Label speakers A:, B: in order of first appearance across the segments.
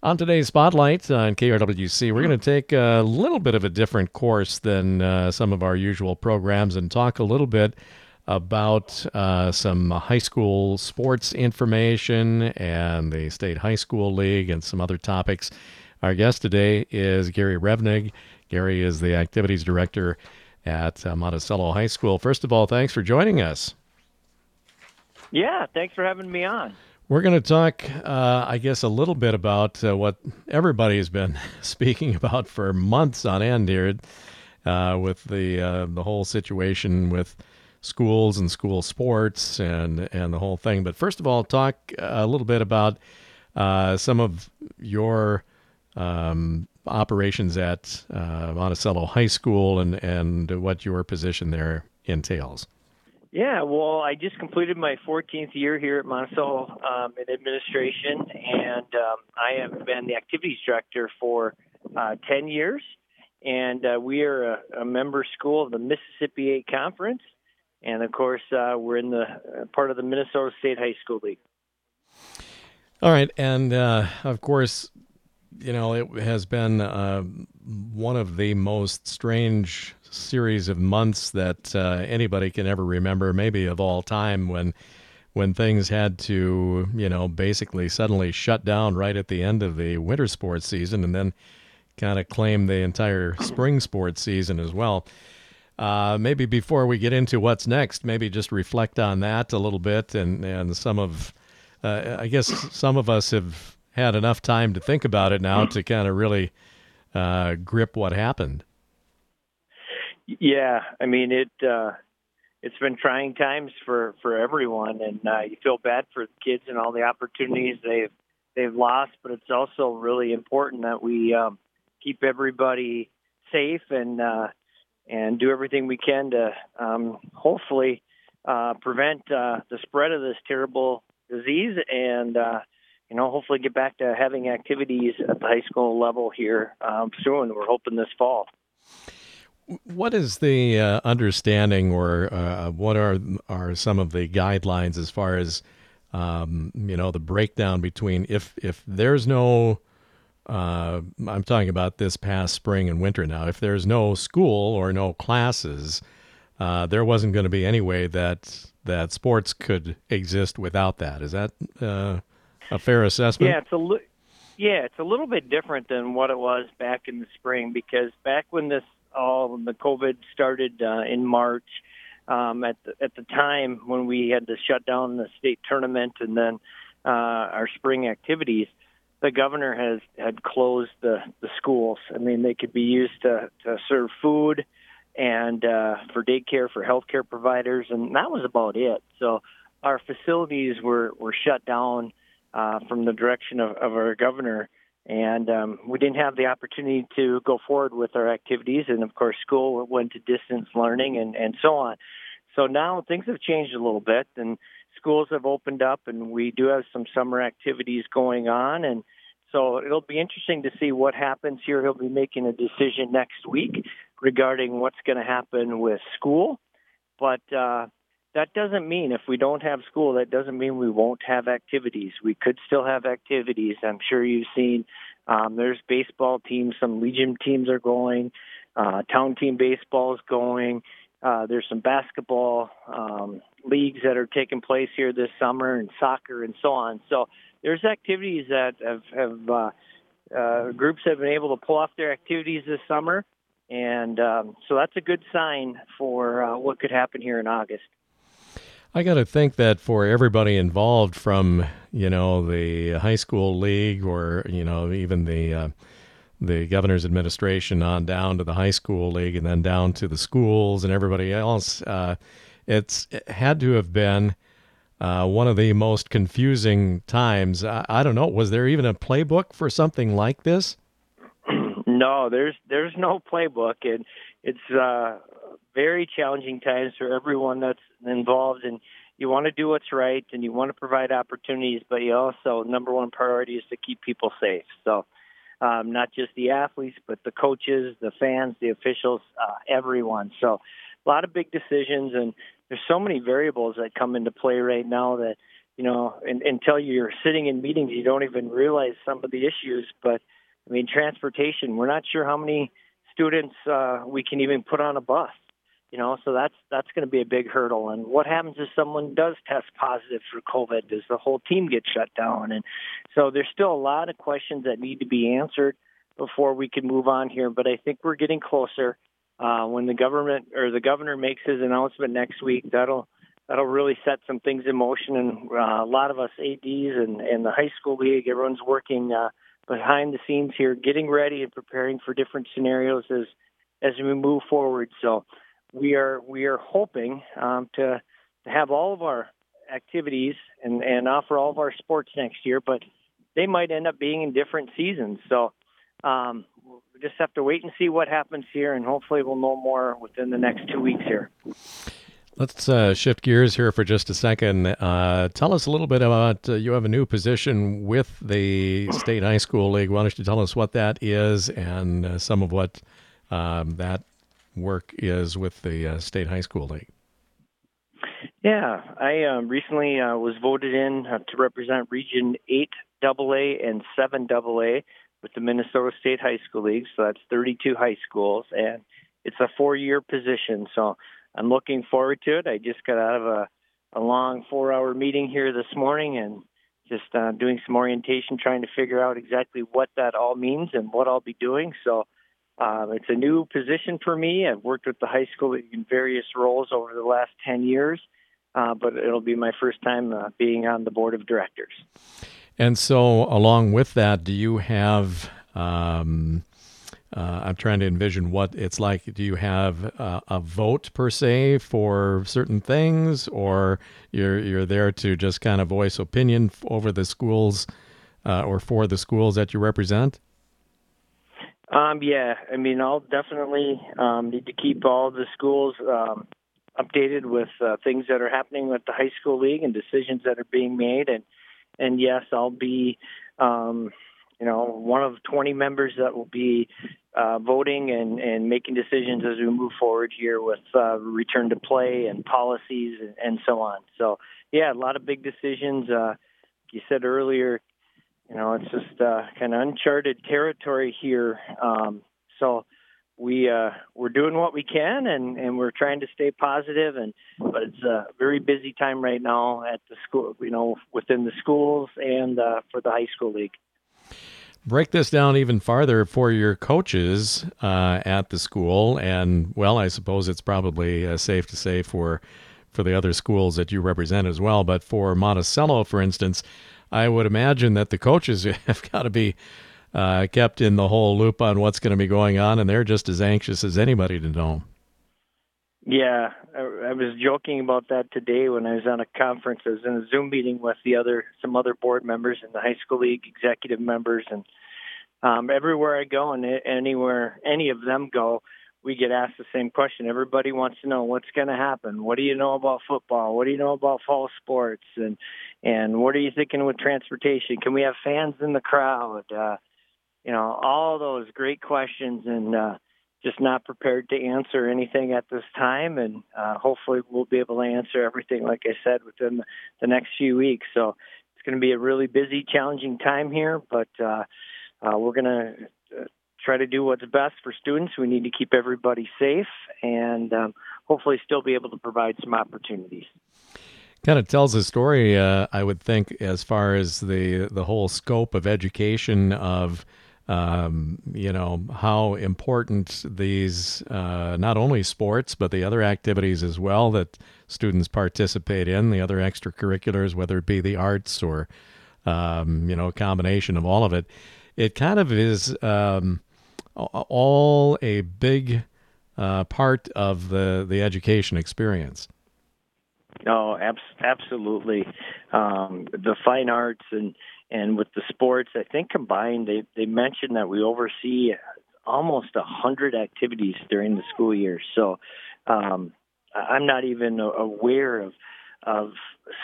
A: On today's Spotlight on KRWC, we're going to take a little bit of a different course than uh, some of our usual programs and talk a little bit about uh, some high school sports information and the State High School League and some other topics. Our guest today is Gary Revenig. Gary is the activities director at uh, Monticello High School. First of all, thanks for joining us.
B: Yeah, thanks for having me on.
A: We're going to talk, uh, I guess, a little bit about uh, what everybody has been speaking about for months on end here, uh, with the uh, the whole situation with schools and school sports and and the whole thing. But first of all, talk a little bit about uh, some of your um, operations at uh, Monticello High School and and what your position there entails.
B: Yeah, well, I just completed my 14th year here at Monticello um, in administration, and um, I have been the activities director for uh, 10 years. And uh, we are a, a, member school of the Mississippi 8 Conference, and of course, uh, we're in the uh, part of the Minnesota State High School League.
A: All right, and uh, of course, you know, it has been uh, one of the most strange series of months that uh, anybody can ever remember, maybe of all time, when when things had to, you know, basically suddenly shut down right at the end of the winter sports season, and then kind of claim the entire spring sports season as well. Uh, maybe before we get into what's next, maybe just reflect on that a little bit, and and some of, uh, I guess some of us have had enough time to think about it now to kind of really uh, grip what happened.
B: Yeah, I mean it. Uh, it's been trying times for for everyone, and uh, you feel bad for the kids and all the opportunities they've they've lost. But it's also really important that we um, keep everybody safe and uh, and do everything we can to um, hopefully uh, prevent uh, the spread of this terrible disease and. Uh, you know, hopefully get back to having activities at the high school level here um, soon. We're hoping this fall.
A: What is the uh, understanding, or uh, what are are some of the guidelines as far as um, you know the breakdown between if if there's no uh, I'm talking about this past spring and winter now. If there's no school or no classes, uh, there wasn't going to be any way that that sports could exist without that. Is that uh, a fair assessment?
B: Yeah, it's a li- yeah, it's a little bit different than what it was back in the spring because back when this all the COVID started uh, in March. Um, at the, at the time when we had to shut down the state tournament and then uh, our spring activities, the governor has had closed the the schools. I mean, they could be used to to serve food and uh, for daycare for healthcare providers, and that was about it. So our facilities were were shut down uh, from the direction of, of our governor and um, we didn't have the opportunity to go forward with our activities. And of course, school went to distance learning and, and so on. So now things have changed a little bit, and schools have opened up, and we do have some summer activities going on. And so it'll be interesting to see what happens here. He'll be making a decision next week regarding what's going to happen with school. But uh, that doesn't mean if we don't have school, that doesn't mean we won't have activities. We could still have activities. I'm sure you've seen um, there's baseball teams, some Legion teams are going, uh, town team baseball is going. Uh, there's some basketball um, leagues that are taking place here this summer, and soccer and so on. So there's activities that have, have uh, uh, groups have been able to pull off their activities this summer, and um, so that's a good sign for uh, what could happen here in August.
A: I got to think that for everybody involved, from you know the high school league, or you know even the uh, the governor's administration on down to the high school league, and then down to the schools and everybody else, uh, it's it had to have been uh, one of the most confusing times. I, I don't know. Was there even a playbook for something like this?
B: No, there's there's no playbook, and it's uh, very challenging times for everyone that's involved and you want to do what's right and you want to provide opportunities but you also number one priority is to keep people safe so um, not just the athletes but the coaches the fans the officials uh, everyone so a lot of big decisions and there's so many variables that come into play right now that you know, and, until you're sitting in meetings, you don't even realize some of the issues. But I mean, transportation, we're not sure how many students uh, we can even put on a bus. You know, so that's that's going to be a big hurdle. And what happens if someone does test positive for COVID? Does the whole team get shut down? And so there's still a lot of questions that need to be answered before we can move on here. But I think we're getting closer. Uh, when the government or the governor makes his announcement next week, that'll that'll really set some things in motion. And uh, a lot of us ADs and and the high school league, everyone's working uh, behind the scenes here, getting ready and preparing for different scenarios as as we move forward. So we are we are hoping um, to to have all of our activities and and offer all of our sports next year, but they might end up being in different seasons. So um, we just have to wait and see what happens here, and hopefully we'll know more within the next two weeks here.
A: Let's uh, shift gears here for just a second. Uh, tell us a little bit about uh, you have a new position with the State High School League. Why don't you tell us what that is and uh, some of what um, that work is with the uh, State High School League.
B: Yeah, I um, recently uh, was voted in uh, to represent Region 8 AA and 7 AA with the Minnesota State High School League. So that's 32 high schools, and it's a four year position. So I'm looking forward to it. I just got out of a, a long four hour meeting here this morning and just uh, doing some orientation, trying to figure out exactly what that all means and what I'll be doing. So um, it's a new position for me. I've worked with the high school in various roles over the last 10 years, uh, but it'll be my first time uh, being on the board of directors.
A: And so, along with that, do you have? Um, uh, I'm trying to envision what it's like. Do you have a vote per se for certain things, or you're you're there to just kind of voice opinion over the schools uh, or for the schools that you represent?
B: Um, yeah, I mean, I'll definitely um, need to keep all the schools um, updated with uh, things that are happening with the high school league and decisions that are being made. And and yes, I'll be, um, you know, one of 20 members that will be uh, voting and and making decisions as we move forward here with uh, return to play and policies and, and so on. So yeah, a lot of big decisions. Uh, you said earlier, you know, it's just uh, kind of uncharted territory here. Um, so we uh, we're doing what we can, and, and we're trying to stay positive. And but it's a very busy time right now at the school, you know, within the schools and uh, for the high school league.
A: Break this down even farther for your coaches uh, at the school, and well, I suppose it's probably uh, safe to say for for the other schools that you represent as well. But for Monticello, for instance, I would imagine that the coaches have got to be uh, kept in the whole loop on what's going to be going on, and they're just as anxious as anybody to know.
B: Yeah, I, I was joking about that today when I was on a conference. I was in a Zoom meeting with the other some other board members and the high school league executive members, and um, everywhere I go and anywhere any of them go, we get asked the same question. Everybody wants to know what's going to happen. What do you know about football? What do you know about fall sports? And and what are you thinking with transportation? Can we have fans in the crowd? Uh, you know, all those great questions, and uh, just not prepared to answer anything at this time. And uh, hopefully, we'll be able to answer everything, like I said, within the, next few weeks. So it's going to be a really busy, challenging time here, but uh, uh, we're going to uh, try to do what's best for students. We need to keep everybody safe and um, hopefully still be able to provide some opportunities.
A: Kind of tells a story, uh, I would think, as far as the the whole scope of education of. Um, you know how important these uh, not only sports but the other activities as well that students participate in the other extracurriculars whether it be the arts or um, you know a combination of all of it it kind of is um, all a big uh, part of the, the education experience.
B: No, abs- absolutely. Um, the fine arts and and with the sports, I think combined, they they mentioned that we oversee almost a hundred activities during the school year. So um, I'm not even aware of of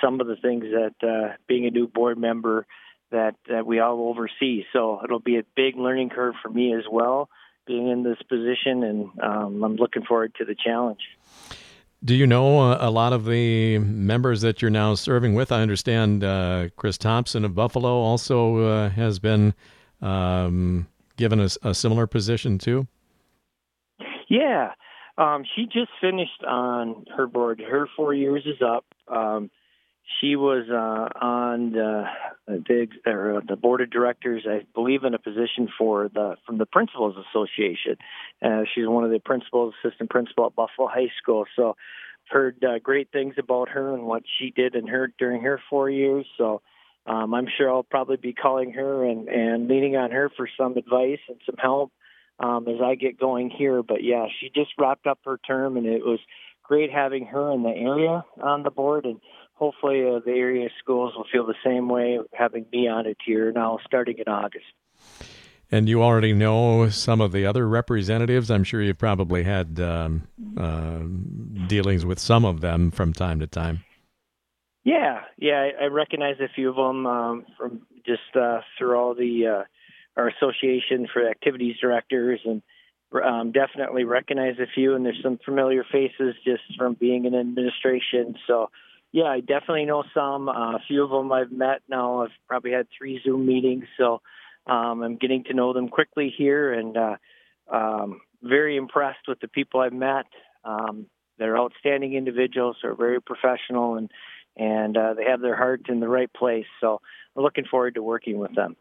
B: some of the things that uh, being a new board member that, that we all oversee. So it'll be a big learning curve for me as well, being in this position, and um, I'm looking forward to the challenge.
A: Do you know uh, a lot of the members that you're now serving with? I understand uh, Chris Thompson of Buffalo also uh, has been um, given a, a, similar position too.
B: Yeah, um, she just finished on her board. Her four years is up. Um, she was uh, on the the, or the board of directors, I believe, in a position for the from the principals association. Uh, she's one of the principals, assistant principal at Buffalo High School. So, heard uh, great things about her and what she did in her during her four years. So, um, I'm sure I'll probably be calling her and and leaning on her for some advice and some help um, as I get going here. But yeah, she just wrapped up her term, and it was great having her in the area on the board and hopefully uh, the area schools will feel the same way having me on it here now starting in August.
A: And you already know some of the other representatives. I'm sure you've probably had um, uh, dealings with some of them from time to time.
B: Yeah, yeah, I, I recognize a few of them um, from just uh, through all the uh, our association for activities directors, and um, definitely recognize a few. And there's some familiar faces just from being in administration. So yeah, I definitely know some. Uh, a few of them I've met now. I've probably had three Zoom meetings, so um, I'm getting to know them quickly here, and uh, um, very impressed with the people I've met. Um, they're outstanding individuals, They're very professional, and and uh, they have their heart in the right place. So I'm looking forward to working with them.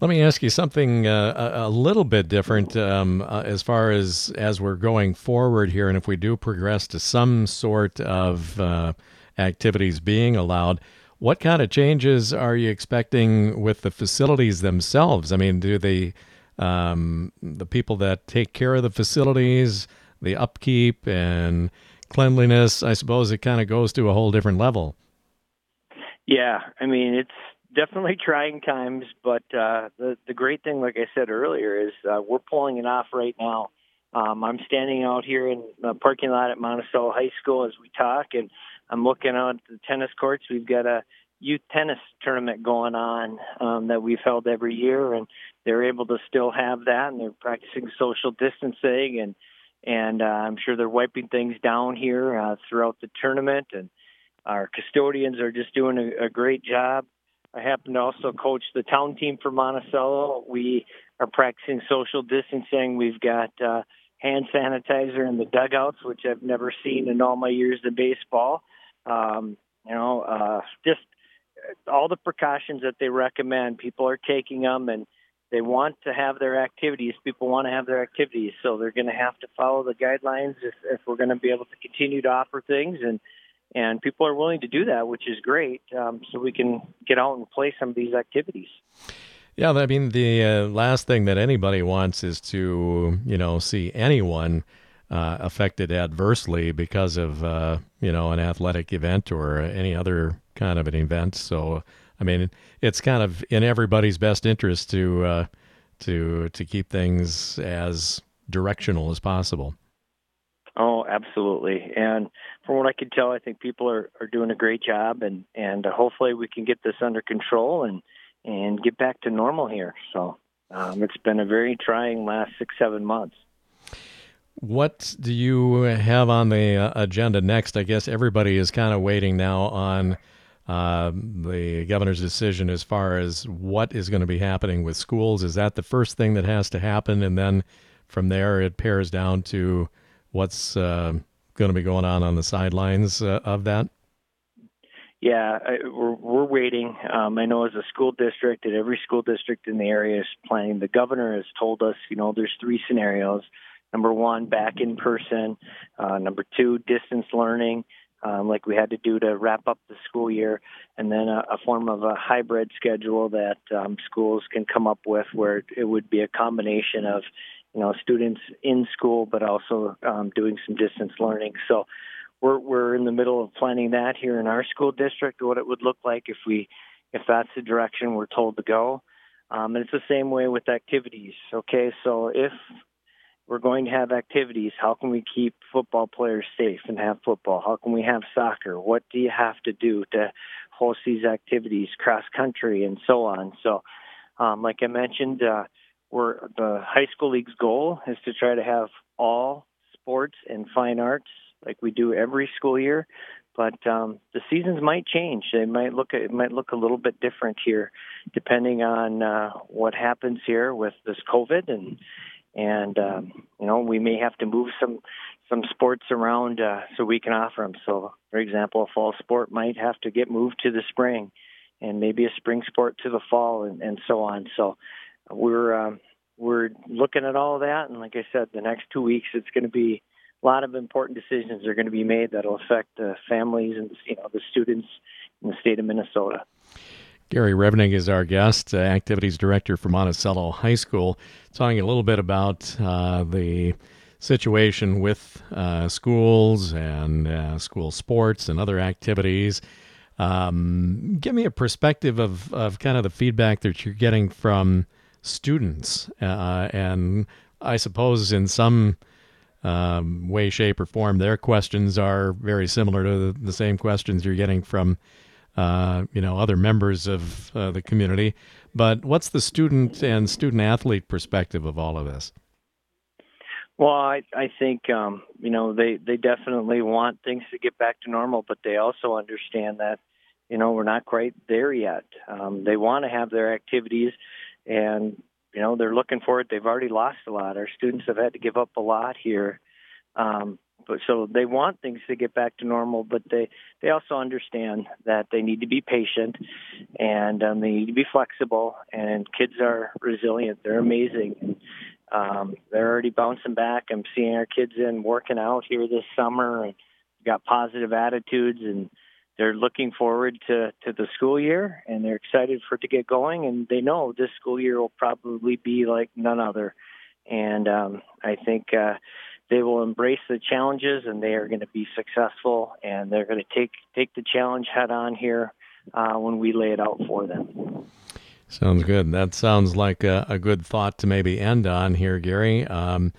A: Let me ask you something uh, a, little bit different um, uh, as far as as we're going forward here, and if we do progress to some sort of uh, activities being allowed. What kind of changes are you expecting with the facilities themselves? I mean, do the um, the people that take care of the facilities, the upkeep and cleanliness, I suppose it kind of goes to a whole different level.
B: Yeah, I mean it's definitely trying times, but uh, the the great thing, like I said earlier, is uh, we're pulling it off right now. Um, I'm standing out here in the parking lot at Monticello High School as we talk, and I'm looking out the tennis courts. We've got a youth tennis tournament going on um, that we've held every year, and they're able to still have that, and they're practicing social distancing, and and uh, I'm sure they're wiping things down here uh, throughout the tournament, and our custodians are just doing a, a great job. I happen to also coach the town team for Monticello. We are practicing social distancing. We've got uh, hand sanitizer in the dugouts, which I've never seen in all my years of baseball. Um, you know, uh, just all the precautions that they recommend. People are taking them, and they want to have their activities. People want to have their activities, so they're going to have to follow the guidelines if, if we're going to be able to continue to offer things. And and people are willing to do that, which is great. Um, so we can get out and play some of these activities.
A: Yeah, I mean, the uh, last thing that anybody wants is to, you know, see anyone uh, affected adversely because of uh, you know an athletic event or any other kind of an event. So I mean, it's kind of in everybody's best interest to uh, to to keep things as directional as possible.
B: Oh, absolutely. And from what I can tell, I think people are, are doing a great job, and and hopefully we can get this under control and and get back to normal here. So um, it's been a very trying last six seven months.
A: What do you have on the uh, agenda next? I guess everybody is kind of waiting now on uh, the governor's decision as far as what is going to be happening with schools. Is that the first thing that has to happen? And then from there, it pairs down to what's uh, going to be going on on the sidelines uh, of that?
B: Yeah, I, we're, we're waiting. Um, I know as a school district, and every school district in the area is planning. The governor has told us, you know, there's three scenarios Number one, back in person. Uh, number two, distance learning, um, like we had to do to wrap up the school year, and then a, a form of a hybrid schedule that um, schools can come up with, where it would be a combination of, you know, students in school, but also um, doing some distance learning. So we're we're in the middle of planning that here in our school district, what it would look like if we if that's the direction we're told to go. Um, and it's the same way with activities. Okay, so if we're going to have activities. How can we keep football players safe and have football? How can we have soccer? What do you have to do to host these activities, cross country, and so on? So, um, like I mentioned, uh, we're the high school league's goal is to try to have all sports and fine arts like we do every school year. But um, the seasons might change. They might look it might look a little bit different here, depending on uh, what happens here with this COVID and and um, you know we may have to move some some sports around uh, so we can offer them. So, for example, a fall sport might have to get moved to the spring, and maybe a spring sport to the fall, and, and so on. So, we're um, we're looking at all that, and like I said, the next two weeks it's going to be a lot of important decisions are going to be made that'll affect the families and you know the students in the state of Minnesota.
A: Gary Revenig is our guest, uh, activities director for Monticello High School, talking a little bit about uh, the situation with uh, schools and uh, school sports and other activities. Um, give me a perspective of, of kind of the feedback that you're getting from students. Uh, and I suppose in some um, way, shape, or form, their questions are very similar to the, the same questions you're getting from. Uh, you know, other members of uh, the community. But what's the student and student athlete perspective of all of this?
B: Well, I I think um, you know they they definitely want things to get back to normal, but they also understand that you know we're not quite there yet. Um, they want to have their activities, and you know they're looking for it. They've already lost a lot. Our students have had to give up a lot here, um, but so they want things to get back to normal. But they they also understand that they need to be patient, and um, they need to be flexible. And kids are resilient. They're amazing. Um, they're already bouncing back. I'm seeing our kids in working out here this summer and got positive attitudes and they're looking forward to, to the school year and they're excited for it to get going and they know this school year will probably be like none other. And um, I think uh, they will embrace the challenges and they are going to be successful and they're going to take take the challenge head on here uh, when we lay it out for them.
A: Sounds good. That sounds like a, a, good thought to maybe end on here, Gary. Um,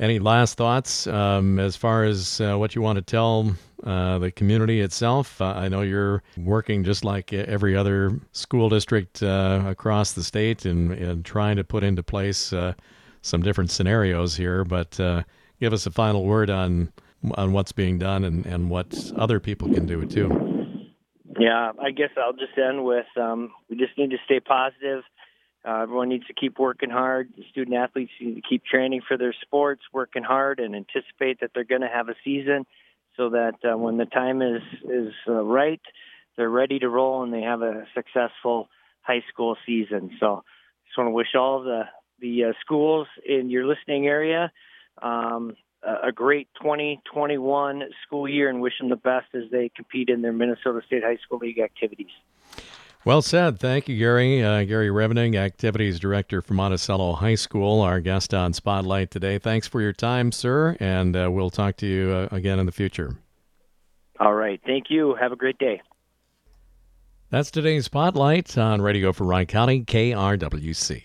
A: any last thoughts um, as far as uh, what you want to tell uh, the community itself? Uh, I know you're working just like every other school district uh, across the state and, and, trying to put into place uh, some different scenarios here, but give us a final word on on what's being done and, and what other people can do too.
B: Yeah, I guess I'll just end with um, we just need to stay positive. Uh, everyone needs to keep working hard. The student athletes need to keep training for their sports, working hard, and anticipate that they're going to have a season, so that uh, when the time is is uh, right, they're ready to roll and they have a successful high school season. So, just want to wish all the the uh, schools in your listening area um, a great 2021 school year and wish them the best as they compete in their Minnesota State High School League activities.
A: Well said. Thank you, Gary. Uh, Gary Revenig, Activities Director for Monticello High School, our guest on Spotlight today. Thanks for your time, sir, and uh, we'll talk to you uh, again in the future.
B: All right. Thank you. Have a great day.
A: That's today's Spotlight on Radio for Wright County, KRWC.